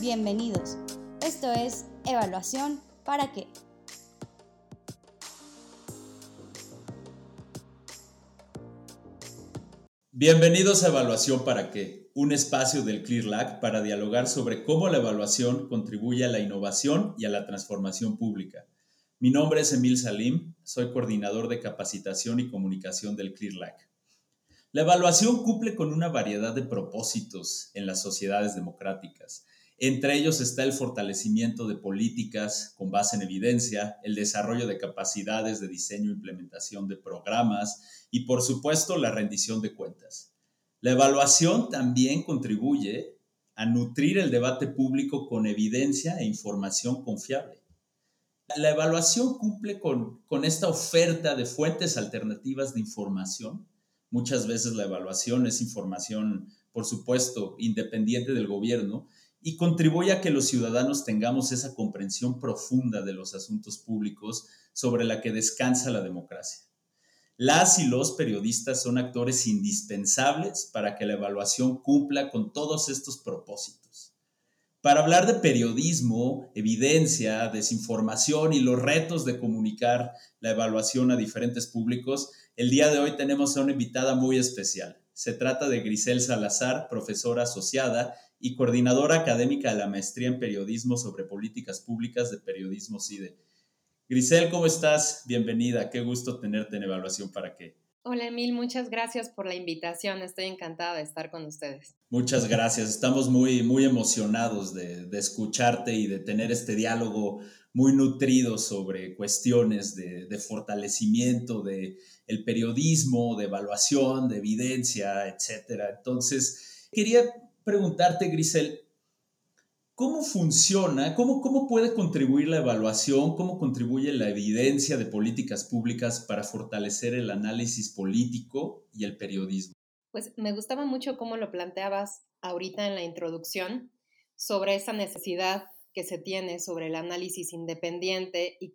Bienvenidos. Esto es Evaluación para qué. Bienvenidos a Evaluación para qué, un espacio del ClearLac para dialogar sobre cómo la evaluación contribuye a la innovación y a la transformación pública. Mi nombre es Emil Salim, soy coordinador de capacitación y comunicación del ClearLac. La evaluación cumple con una variedad de propósitos en las sociedades democráticas. Entre ellos está el fortalecimiento de políticas con base en evidencia, el desarrollo de capacidades de diseño e implementación de programas y, por supuesto, la rendición de cuentas. La evaluación también contribuye a nutrir el debate público con evidencia e información confiable. La evaluación cumple con, con esta oferta de fuentes alternativas de información Muchas veces la evaluación es información, por supuesto, independiente del gobierno y contribuye a que los ciudadanos tengamos esa comprensión profunda de los asuntos públicos sobre la que descansa la democracia. Las y los periodistas son actores indispensables para que la evaluación cumpla con todos estos propósitos. Para hablar de periodismo, evidencia, desinformación y los retos de comunicar la evaluación a diferentes públicos, el día de hoy tenemos a una invitada muy especial. Se trata de Grisel Salazar, profesora asociada y coordinadora académica de la maestría en periodismo sobre políticas públicas de periodismo CIDE. Grisel, ¿cómo estás? Bienvenida. Qué gusto tenerte en Evaluación para qué. Hola Emil, muchas gracias por la invitación. Estoy encantada de estar con ustedes. Muchas gracias. Estamos muy, muy emocionados de, de escucharte y de tener este diálogo muy nutrido sobre cuestiones de, de fortalecimiento, de el periodismo, de evaluación, de evidencia, etcétera. Entonces, quería preguntarte, Grisel, ¿cómo funciona, cómo, cómo puede contribuir la evaluación, cómo contribuye la evidencia de políticas públicas para fortalecer el análisis político y el periodismo? Pues me gustaba mucho cómo lo planteabas ahorita en la introducción sobre esa necesidad que se tiene sobre el análisis independiente y,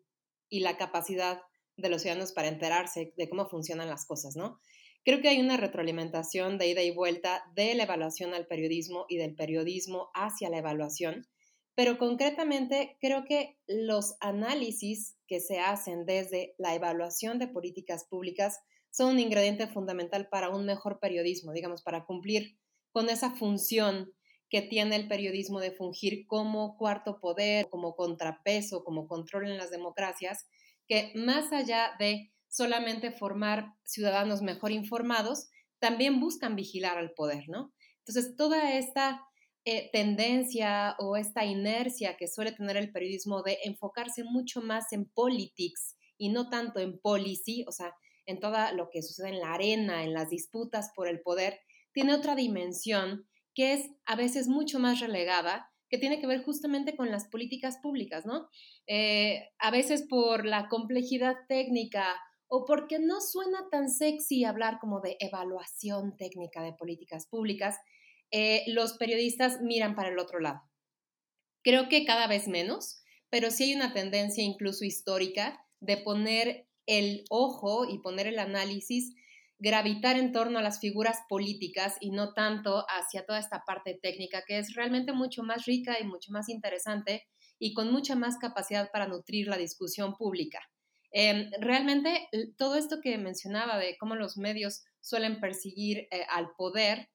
y la capacidad de los ciudadanos para enterarse de cómo funcionan las cosas, ¿no? Creo que hay una retroalimentación de ida y vuelta de la evaluación al periodismo y del periodismo hacia la evaluación, pero concretamente creo que los análisis que se hacen desde la evaluación de políticas públicas son un ingrediente fundamental para un mejor periodismo, digamos, para cumplir con esa función que tiene el periodismo de fungir como cuarto poder, como contrapeso, como control en las democracias que más allá de solamente formar ciudadanos mejor informados, también buscan vigilar al poder, ¿no? Entonces, toda esta eh, tendencia o esta inercia que suele tener el periodismo de enfocarse mucho más en politics y no tanto en policy, o sea, en todo lo que sucede en la arena, en las disputas por el poder, tiene otra dimensión que es a veces mucho más relegada que tiene que ver justamente con las políticas públicas, ¿no? Eh, a veces por la complejidad técnica o porque no suena tan sexy hablar como de evaluación técnica de políticas públicas, eh, los periodistas miran para el otro lado. Creo que cada vez menos, pero sí hay una tendencia incluso histórica de poner el ojo y poner el análisis gravitar en torno a las figuras políticas y no tanto hacia toda esta parte técnica que es realmente mucho más rica y mucho más interesante y con mucha más capacidad para nutrir la discusión pública. Em, realmente todo esto que mencionaba de cómo los medios suelen perseguir eh, al poder,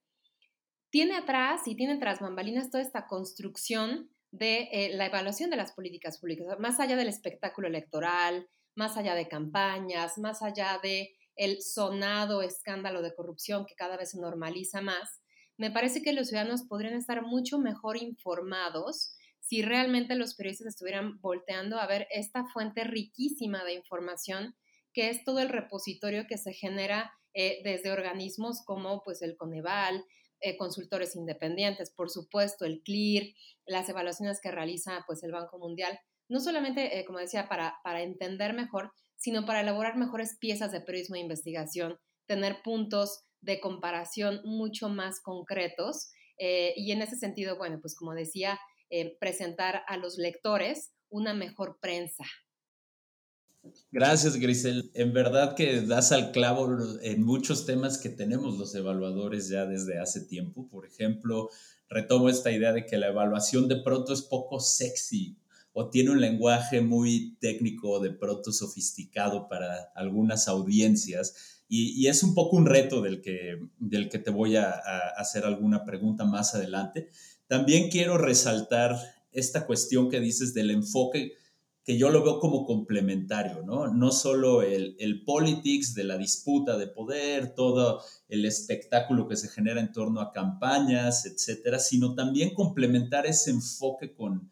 tiene atrás y tiene tras bambalinas toda esta construcción de eh, la evaluación de las políticas públicas, más allá del espectáculo electoral, más allá de campañas, más allá de el sonado escándalo de corrupción que cada vez se normaliza más, me parece que los ciudadanos podrían estar mucho mejor informados si realmente los periodistas estuvieran volteando a ver esta fuente riquísima de información que es todo el repositorio que se genera eh, desde organismos como pues el Coneval, eh, consultores independientes, por supuesto el CLIR, las evaluaciones que realiza pues el Banco Mundial, no solamente, eh, como decía, para, para entender mejor, sino para elaborar mejores piezas de periodismo de investigación, tener puntos de comparación mucho más concretos y en ese sentido, bueno, pues como decía, eh, presentar a los lectores una mejor prensa. Gracias, Grisel. En verdad que das al clavo en muchos temas que tenemos los evaluadores ya desde hace tiempo. Por ejemplo, retomo esta idea de que la evaluación de pronto es poco sexy o tiene un lenguaje muy técnico, de pronto sofisticado para algunas audiencias. Y, es un poco un reto del que, del que te voy a, a hacer alguna pregunta más adelante. También quiero resaltar esta cuestión que dices del enfoque que yo lo veo como complementario, ¿no? No solo el, el politics de la disputa de poder, todo el espectáculo que se genera en torno a campañas, etcétera, sino también complementar ese enfoque con,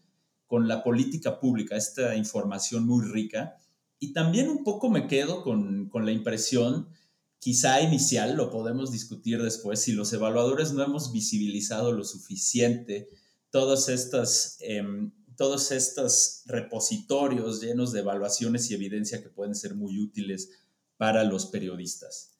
con la política pública, esta información muy rica. Y también un poco me quedo con, con la impresión, quizá inicial, lo podemos discutir después, si los evaluadores no hemos visibilizado lo suficiente todas estas em, todos estos repositorios llenos de evaluaciones y evidencia que pueden ser muy útiles para los periodistas.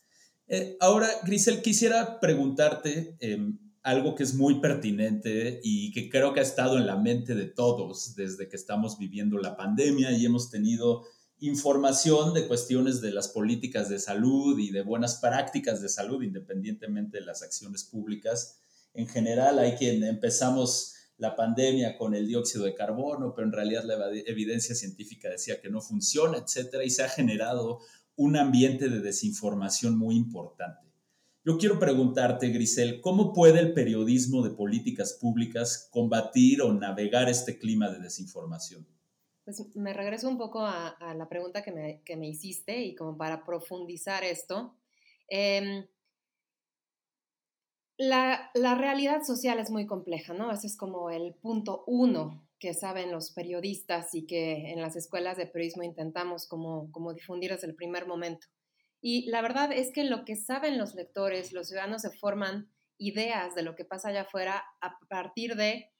Eh, ahora, Grisel, quisiera preguntarte em, algo que es muy pertinente y que creo que ha estado en la mente de todos desde que estamos viviendo la pandemia y hemos tenido información de cuestiones de las políticas de salud y de buenas prácticas de salud, independientemente de las acciones públicas. En general, hay quien empezamos la pandemia con el dióxido de carbono, pero en realidad la evidencia científica decía que no funciona, etcétera, y se ha generado un ambiente de desinformación muy importante. Yo quiero preguntarte, Grisel, ¿cómo puede el periodismo de políticas públicas combatir o navegar este clima de desinformación? Pues me regreso un poco a, la pregunta que me, que me, hiciste y como para profundizar esto. Eh, la, realidad social es muy compleja, ¿no? Ese es como el punto uno que saben los periodistas y que en las escuelas de periodismo intentamos como, como difundir desde el primer momento. Y la verdad es que lo que saben los lectores, los ciudadanos se forman ideas de lo que pasa allá afuera a partir de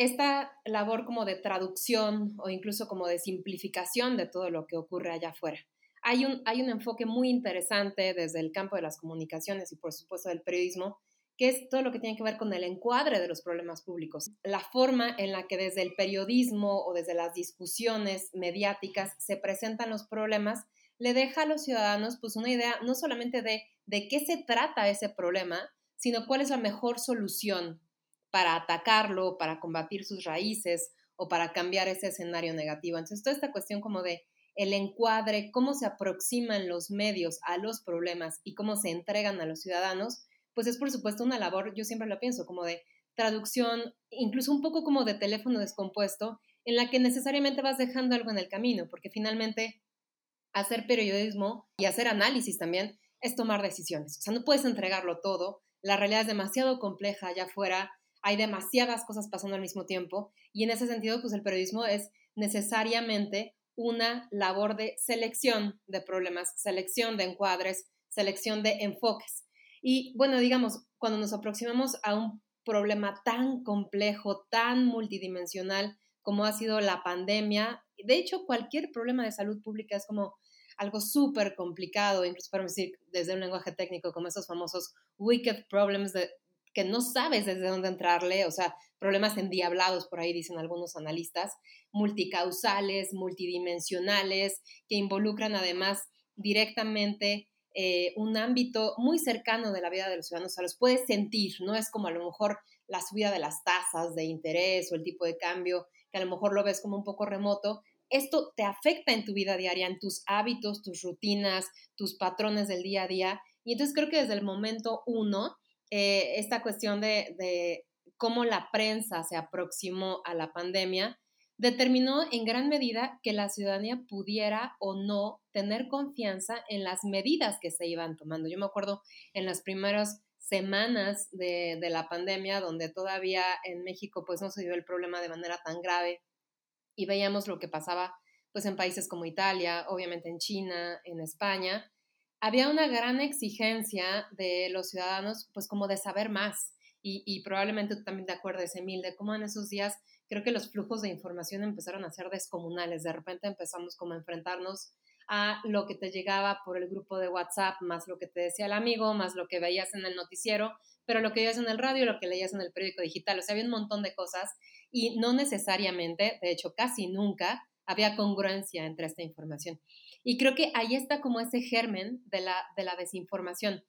esta labor como de traducción o incluso como de simplificación de todo lo que ocurre allá afuera. Hay un, hay un enfoque muy interesante desde el campo de las comunicaciones y por supuesto del periodismo que es todo lo que tiene que ver con el encuadre de los problemas públicos, la forma en la que desde el periodismo o desde las discusiones mediáticas se presentan los problemas, le deja a los ciudadanos pues una idea no solamente de, de qué se trata ese problema, sino cuál es la mejor solución para atacarlo, para combatir sus raíces o para cambiar ese escenario negativo. Entonces, toda esta cuestión como de el encuadre, cómo se aproximan los medios a los problemas y cómo se entregan a los ciudadanos, pues es por supuesto una labor, yo siempre lo pienso, como de traducción, incluso un poco como de teléfono descompuesto, en la que necesariamente vas dejando algo en el camino, porque finalmente hacer periodismo y hacer análisis también es tomar decisiones. O sea, no puedes entregarlo todo, la realidad es demasiado compleja allá afuera, hay demasiadas cosas pasando al mismo tiempo y en ese sentido, pues el periodismo es necesariamente una labor de selección de problemas, selección de encuadres, selección de enfoques. Y bueno, digamos, cuando nos aproximamos a un problema tan complejo, tan multidimensional como ha sido la pandemia, de hecho cualquier problema de salud pública es como algo súper complicado, incluso para decir desde un lenguaje técnico, como esos famosos wicked problems de, que no sabes desde dónde entrarle, o sea, problemas endiablados, por ahí dicen algunos analistas, multicausales, multidimensionales, que involucran además directamente eh, un ámbito muy cercano de la vida de los ciudadanos, o sea, los puedes sentir, no es como a lo mejor la subida de las tasas de interés o el tipo de cambio, que a lo mejor lo ves como un poco remoto, esto te afecta en tu vida diaria, en tus hábitos, tus rutinas, tus patrones del día a día. Y entonces creo que desde el momento uno, eh, esta cuestión de, de cómo la prensa se aproximó a la pandemia, determinó en gran medida que la ciudadanía pudiera o no tener confianza en las medidas que se iban tomando. Yo me acuerdo en las primeras semanas de, la pandemia, donde todavía en México pues no se dio el problema de manera tan grave y veíamos lo que pasaba pues en países como Italia, obviamente en China, en España, había una gran exigencia de los ciudadanos pues como de saber más y, probablemente tú también te acuerdes, Emil, de cómo en esos días creo que los flujos de información empezaron a ser descomunales. De repente empezamos como a enfrentarnos a lo que te llegaba por el grupo de WhatsApp, más lo que te decía el amigo, más lo que veías en el noticiero, pero lo que veías en el radio, lo que leías en el periódico digital. O sea, había un montón de cosas y no necesariamente, de hecho casi nunca, había congruencia entre esta información. Y creo que ahí está como ese germen de la, de la desinformación.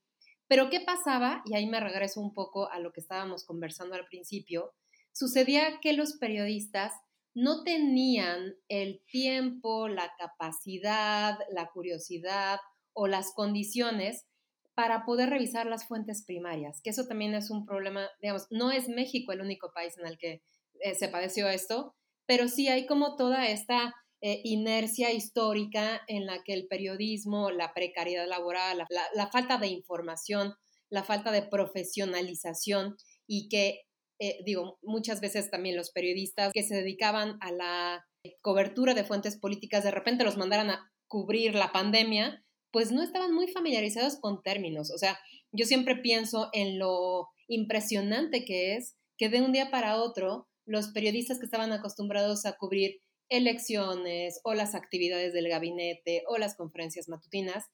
Pero ¿qué pasaba? Y ahí me regreso un poco a lo que estábamos conversando al principio. Sucedía que los periodistas no tenían el tiempo, la capacidad, la curiosidad o las condiciones para poder revisar las fuentes primarias, que eso también es un problema, digamos, no es México el único país en el que eh, se padeció esto, pero sí hay como toda esta eh, inercia histórica en la que el periodismo, la precariedad laboral, la, falta de información, la falta de profesionalización y que, eh, digo, muchas veces también los periodistas que se dedicaban a la cobertura de fuentes políticas de repente los mandaran a cubrir la pandemia pues no estaban muy familiarizados con términos. O sea, yo siempre pienso en lo impresionante que es que de un día para otro los periodistas que estaban acostumbrados a cubrir elecciones o las actividades del gabinete o las conferencias matutinas,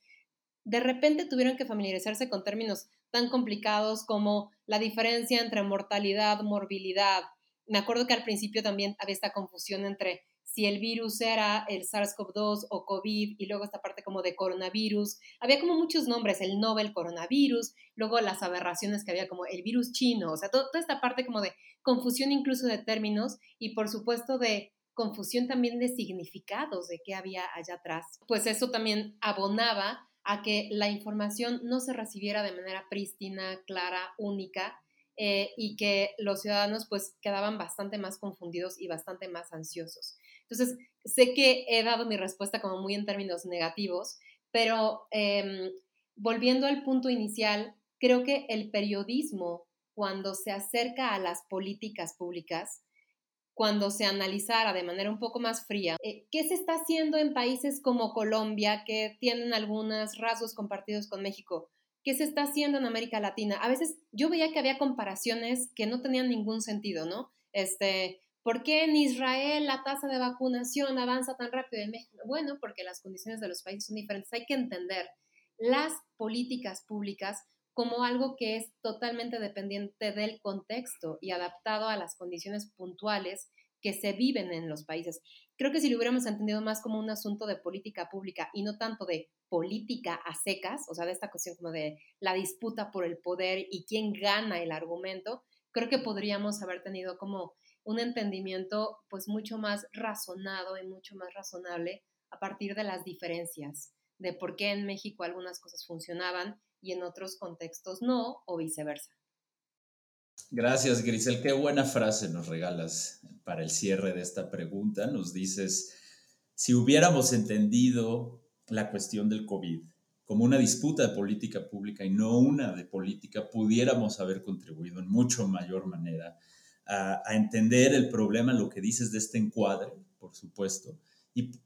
de repente tuvieron que familiarizarse con términos tan complicados como la diferencia entre mortalidad, morbilidad. Me acuerdo que al principio también había esta confusión entre si el virus era el SARS-CoV-2 o COVID y luego esta parte como de coronavirus. Había como muchos nombres, el Nobel coronavirus, luego las aberraciones que había como el virus chino, o sea, toda esta parte como de confusión incluso de términos y por supuesto de confusión también de significados de qué había allá atrás. Pues eso también abonaba a que la información no se recibiera de manera prístina, clara, única, eh, y que los ciudadanos pues quedaban bastante más confundidos y bastante más ansiosos. Entonces, sé que he dado mi respuesta como muy en términos negativos, pero em, volviendo al punto inicial, creo que el periodismo, cuando se acerca a las políticas públicas, cuando se analizara de manera un poco más fría, eh, ¿qué se está haciendo en países como Colombia, que tienen algunos rasgos compartidos con México? ¿Qué se está haciendo en América Latina? A veces yo veía que había comparaciones que no tenían ningún sentido, ¿no? Este, ¿Por qué en Israel la tasa de vacunación avanza tan rápido en México? Bueno, porque las condiciones de los países son diferentes. Hay que entender las políticas públicas como algo que es totalmente dependiente del contexto y adaptado a las condiciones puntuales que se viven en los países. Creo que si lo hubiéramos entendido más como un asunto de política pública y no tanto de política a secas, o sea, de esta cuestión como de la disputa por el poder y quién gana el argumento, creo que podríamos haber tenido como un entendimiento pues mucho más razonado y mucho más razonable a partir de las diferencias, de por qué en México algunas cosas funcionaban y en otros contextos no, o viceversa. Gracias, Grisel. Qué buena frase nos regalas para el cierre de esta pregunta. Nos dices, si hubiéramos entendido la cuestión del COVID como una disputa de política pública y no una de política, pudiéramos haber contribuido en mucho mayor manera a, entender el problema, lo que dices de este encuadre, por supuesto,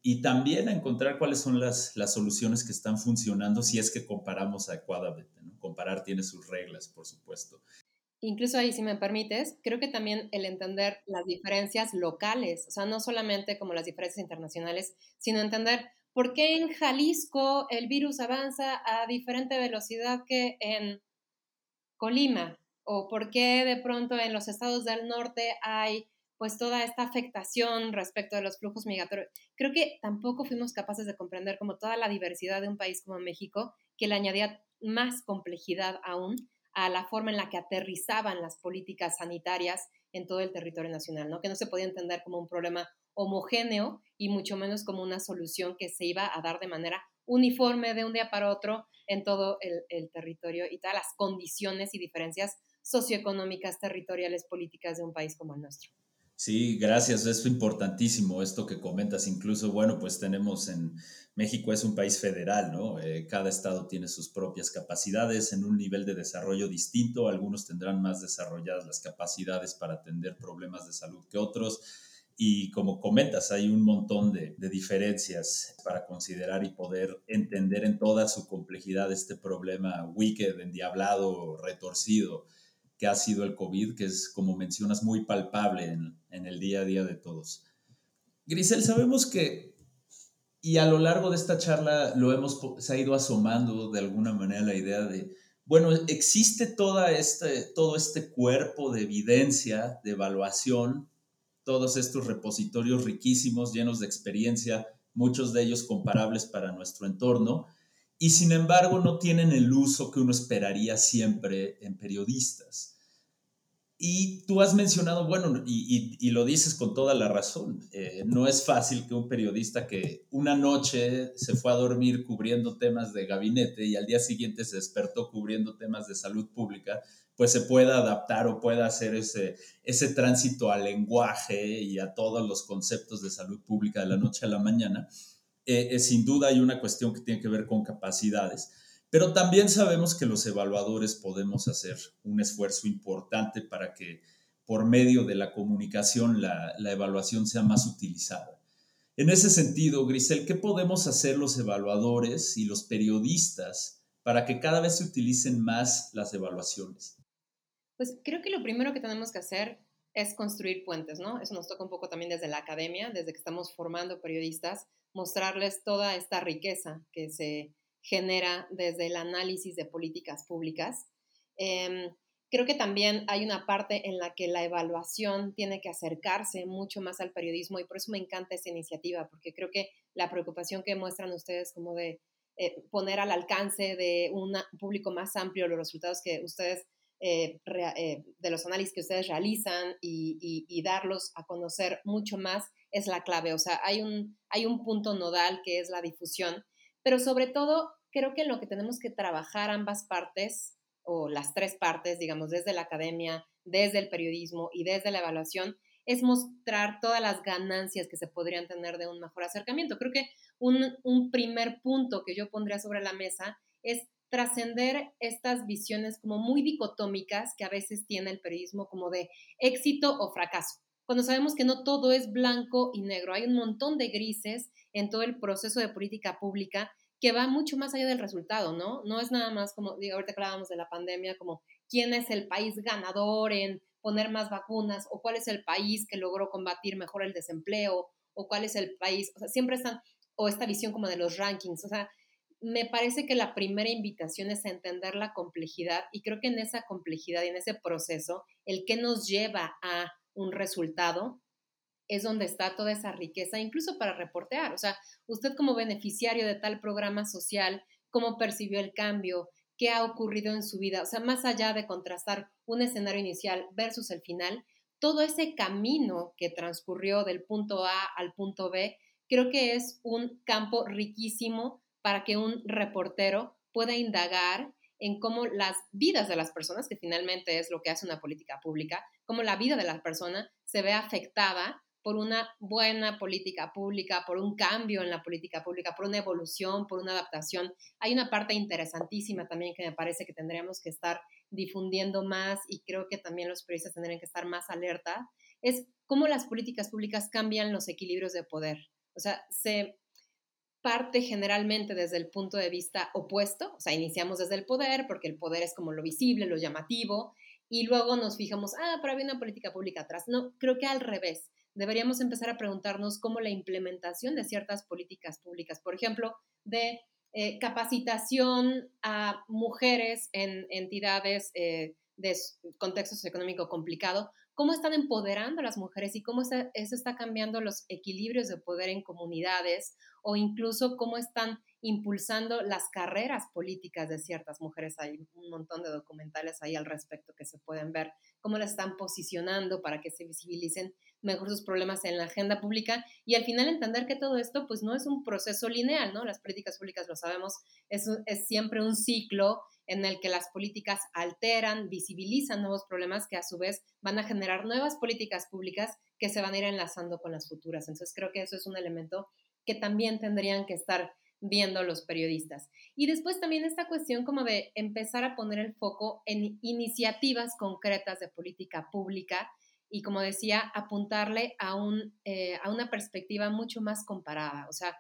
y, también a encontrar cuáles son las, las, soluciones que están funcionando si es que comparamos adecuadamente. Comparar tiene sus reglas, por supuesto. Incluso ahí, si me permites, creo que también el entender las diferencias locales, o sea, no solamente como las diferencias internacionales, sino entender por qué en Jalisco el virus avanza a diferente velocidad que en Colima, o por qué de pronto en los estados del norte hay pues toda esta afectación respecto de los flujos migratorios. Creo que tampoco fuimos capaces de comprender como toda la diversidad de un país como México, que le añadía más complejidad aún a la forma en la que aterrizaban las políticas sanitarias en todo el territorio nacional, ¿no? que no se podía entender como un problema homogéneo y mucho menos como una solución que se iba a dar de manera uniforme de un día para otro en todo el, el territorio y todas las condiciones y diferencias socioeconómicas, territoriales, políticas de un país como el nuestro. Sí, gracias. Es importantísimo esto que comentas. Incluso, bueno, pues tenemos en México es un país federal, ¿no? Eh, cada estado tiene sus propias capacidades en un nivel de desarrollo distinto. Algunos tendrán más desarrolladas las capacidades para atender problemas de salud que otros. Y como comentas, hay un montón de, de diferencias para considerar y poder entender en toda su complejidad este problema wicked, endiablado, retorcido que ha sido el COVID, que es, como mencionas, muy palpable en, el día a día de todos. Grisel, sabemos que, y a lo largo de esta charla lo hemos, se ha ido asomando de alguna manera la idea de, bueno, existe toda este, todo este cuerpo de evidencia, de evaluación, todos estos repositorios riquísimos, llenos de experiencia, muchos de ellos comparables para nuestro entorno, y sin embargo no tienen el uso que uno esperaría siempre en periodistas. Y tú has mencionado, bueno, y, lo dices con toda la razón, eh, no es fácil que un periodista que una noche se fue a dormir cubriendo temas de gabinete y al día siguiente se despertó cubriendo temas de salud pública, pues se pueda adaptar o pueda hacer ese, ese tránsito al lenguaje y a todos los conceptos de salud pública de la noche a la mañana. Eh, eh, sin duda hay una cuestión que tiene que ver con capacidades pero también sabemos que los evaluadores podemos hacer un esfuerzo importante para que por medio de la comunicación la, evaluación sea más utilizada. En ese sentido, Grisel, ¿qué podemos hacer los evaluadores y los periodistas para que cada vez se utilicen más las evaluaciones? Pues creo que lo primero que tenemos que hacer es construir puentes, ¿no? Eso nos toca un poco también desde la academia, desde que estamos formando periodistas, mostrarles toda esta riqueza que se genera desde el análisis de políticas públicas. Em, creo que también hay una parte en la que la evaluación tiene que acercarse mucho más al periodismo y por eso me encanta esta iniciativa, porque creo que la preocupación que muestran ustedes como de eh, poner al alcance de un público más amplio los resultados que ustedes, eh, eh, de los análisis que ustedes realizan y, y, darlos a conocer mucho más es la clave. O sea, hay un, hay un punto nodal que es la difusión pero sobre todo, creo que en lo que tenemos que trabajar ambas partes, o las tres partes, digamos, desde la academia, desde el periodismo y desde la evaluación, es mostrar todas las ganancias que se podrían tener de un mejor acercamiento. Creo que un, un primer punto que yo pondría sobre la mesa es trascender estas visiones como muy dicotómicas que a veces tiene el periodismo como de éxito o fracaso cuando sabemos que no todo es blanco y negro, hay un montón de grises en todo el proceso de política pública que va mucho más allá del resultado, ¿no? No es nada más como, ahorita hablábamos de la pandemia, como quién es el país ganador en poner más vacunas o cuál es el país que logró combatir mejor el desempleo o cuál es el país, o sea, siempre están, o esta visión como de los rankings, o sea, me parece que la primera invitación es a entender la complejidad y creo que en esa complejidad y en ese proceso, el que nos lleva a un resultado, es donde está toda esa riqueza, incluso para reportear. O sea, usted como beneficiario de tal programa social, ¿cómo percibió el cambio? ¿Qué ha ocurrido en su vida? O sea, más allá de contrastar un escenario inicial versus el final, todo ese camino que transcurrió del punto A al punto B, creo que es un campo riquísimo para que un reportero pueda indagar en cómo las vidas de las personas, que finalmente es lo que hace una política pública, cómo la vida de las personas se ve afectada por una buena política pública, por un cambio en la política pública, por una evolución, por una adaptación. Hay una parte interesantísima también que me parece que tendríamos que estar difundiendo más y creo que también los periodistas tendrían que estar más alerta, es cómo las políticas públicas cambian los equilibrios de poder. O sea, se parte generalmente desde el punto de vista opuesto, o sea, iniciamos desde el poder, porque el poder es como lo visible, lo llamativo, y luego nos fijamos, ah, pero había una política pública atrás. No, creo que al revés. Deberíamos empezar a preguntarnos cómo la implementación de ciertas políticas públicas, por ejemplo, de eh, capacitación a mujeres en entidades eh, de contexto socioeconómico complicado, cómo están empoderando a las mujeres y cómo eso está cambiando los equilibrios de poder en comunidades o incluso cómo están impulsando las carreras políticas de ciertas mujeres. Hay un montón de documentales ahí al respecto que se pueden ver, cómo las están posicionando para que se visibilicen mejor sus problemas en la agenda pública y al final entender que todo esto pues no es un proceso lineal, ¿no? Las políticas públicas, lo sabemos, es, es siempre un ciclo en el que las políticas alteran, visibilizan nuevos problemas que a su vez van a generar nuevas políticas públicas que se van a ir enlazando con las futuras. Entonces creo que eso es un elemento que también tendrían que estar viendo los periodistas. Y después también esta cuestión como de empezar a poner el foco en iniciativas concretas de política pública y como decía, apuntarle a, un, eh, a una perspectiva mucho más comparada, o sea,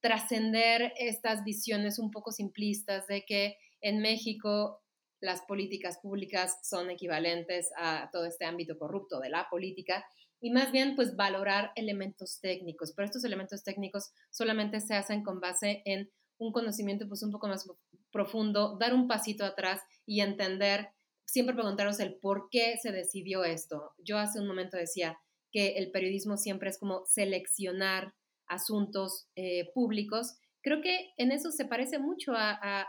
trascender estas visiones un poco simplistas de que en México las políticas públicas son equivalentes a todo este ámbito corrupto de la política y más bien pues valorar elementos técnicos, pero estos elementos técnicos solamente se hacen con base en un conocimiento pues un poco más profundo, dar un pasito atrás y entender, siempre preguntarnos el por qué se decidió esto. Yo hace un momento decía, que el periodismo siempre es como seleccionar asuntos eh, públicos, creo que en eso se parece mucho a,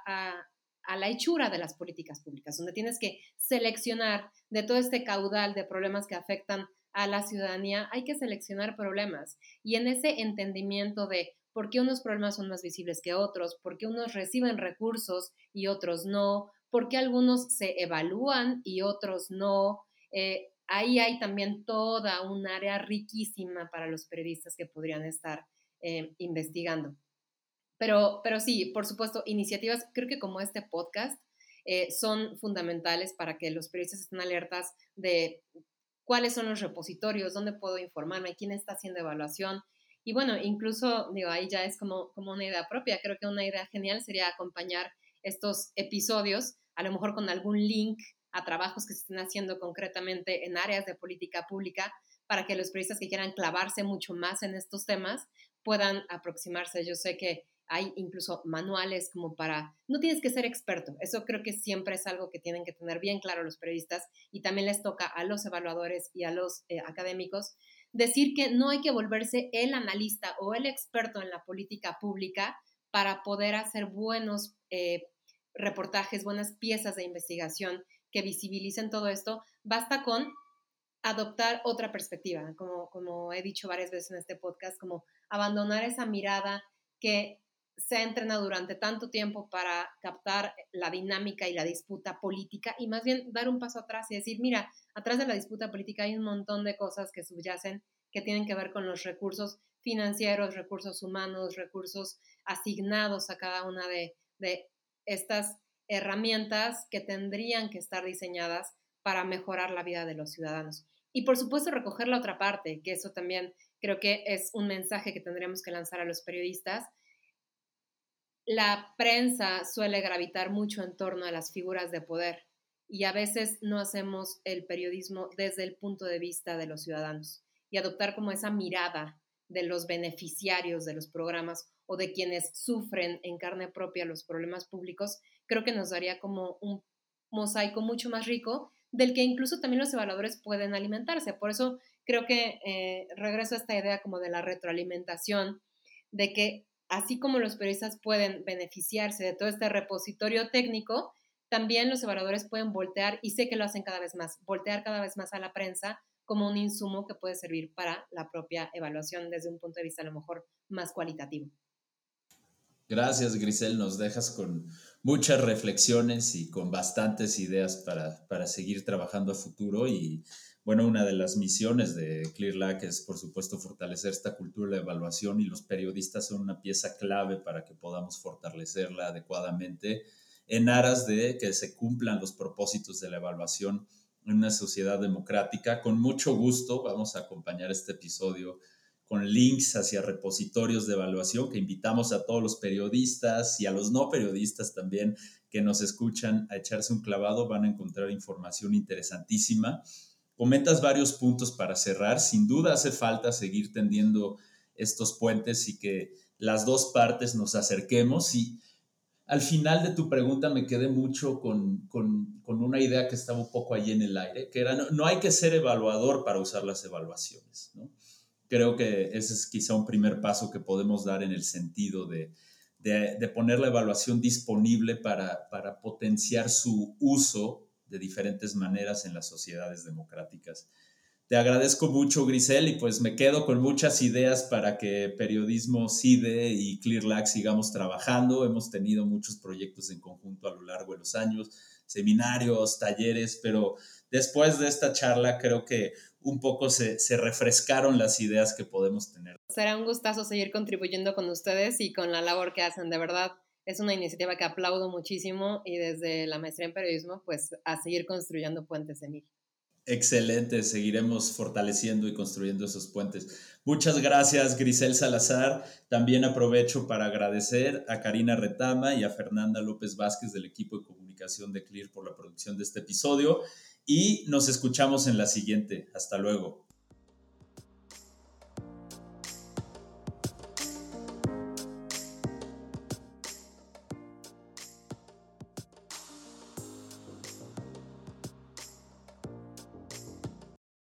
la hechura de las políticas públicas, donde tienes que seleccionar de todo este caudal de problemas que afectan a la ciudadanía, hay que seleccionar problemas. Y en ese entendimiento de por qué unos problemas son más visibles que otros, por qué unos reciben recursos y otros no, por qué algunos se evalúan y otros no, eh, ahí hay también toda un área riquísima para los periodistas que podrían estar eh, investigando. Pero, pero sí, por supuesto, iniciativas, creo que como este podcast, eh, son fundamentales para que los periodistas estén alertas de cuáles son los repositorios, dónde puedo informarme, quién está haciendo evaluación. Y bueno, incluso, digo, ahí ya es como, como una idea propia. Creo que una idea genial sería acompañar estos episodios, a lo mejor con algún link a trabajos que se estén haciendo concretamente en áreas de política pública, para que los periodistas que quieran clavarse mucho más en estos temas puedan aproximarse. Yo sé que hay incluso manuales como para, no tienes que ser experto, eso creo que siempre es algo que tienen que tener bien claro los periodistas y también les toca a los evaluadores y a los eh, académicos decir que no hay que volverse el analista o el experto en la política pública para poder hacer buenos eh, reportajes, buenas piezas de investigación que visibilicen todo esto. Basta con adoptar otra perspectiva, como, como he dicho varias veces en este podcast, como abandonar esa mirada que se ha entrenado durante tanto tiempo para captar la dinámica y la disputa política y más bien dar un paso atrás y decir, mira, atrás de la disputa política hay un montón de cosas que subyacen que tienen que ver con los recursos financieros, recursos humanos, recursos asignados a cada una de, de estas herramientas que tendrían que estar diseñadas para mejorar la vida de los ciudadanos. Y por supuesto recoger la otra parte, que eso también creo que es un mensaje que tendríamos que lanzar a los periodistas. La prensa suele gravitar mucho en torno a las figuras de poder y a veces no hacemos el periodismo desde el punto de vista de los ciudadanos y adoptar como esa mirada de los beneficiarios de los programas o de quienes sufren en carne propia los problemas públicos, creo que nos daría como un mosaico mucho más rico del que incluso también los evaluadores pueden alimentarse. Por eso creo que eh, regreso a esta idea como de la retroalimentación, de que así como los periodistas pueden beneficiarse de todo este repositorio técnico, también los evaluadores pueden voltear, y sé que lo hacen cada vez más, voltear cada vez más a la prensa como un insumo que puede servir para la propia evaluación desde un punto de vista a lo mejor más cualitativo. Gracias, Grisel. Nos dejas con muchas reflexiones y con bastantes ideas para, para seguir trabajando a futuro. Y bueno, una de las misiones de ClearLac es, por supuesto, fortalecer esta cultura de evaluación y los periodistas son una pieza clave para que podamos fortalecerla adecuadamente en aras de que se cumplan los propósitos de la evaluación en una sociedad democrática. Con mucho gusto vamos a acompañar este episodio con links hacia repositorios de evaluación que invitamos a todos los periodistas y a los no periodistas también que nos escuchan a echarse un clavado. Van a encontrar información interesantísima. Comentas varios puntos para cerrar. Sin duda hace falta seguir tendiendo estos puentes y que las dos partes nos acerquemos. Y al final de tu pregunta me quedé mucho con, con, con una idea que estaba un poco allí en el aire, que era no, no hay que ser evaluador para usar las evaluaciones. ¿no? creo que ese es quizá un primer paso que podemos dar en el sentido de, poner la evaluación disponible para, para, potenciar su uso de diferentes maneras en las sociedades democráticas. Te agradezco mucho, Grisel, y pues me quedo con muchas ideas para que Periodismo CIDE y ClearLac sigamos trabajando. Hemos tenido muchos proyectos en conjunto a lo largo de los años, seminarios, talleres, pero después de esta charla creo que un poco se, refrescaron las ideas que podemos tener. Será un gustazo seguir contribuyendo con ustedes y con la labor que hacen. De verdad, es una iniciativa que aplaudo muchísimo y desde la maestría en periodismo, pues a seguir construyendo puentes, Emil. Excelente, seguiremos fortaleciendo y construyendo esos puentes. Muchas gracias, Grisel Salazar. También aprovecho para agradecer a Karina Retama y a Fernanda López Vázquez del equipo de comunicación de CLEAR por la producción de este episodio y nos escuchamos en la siguiente. Hasta luego.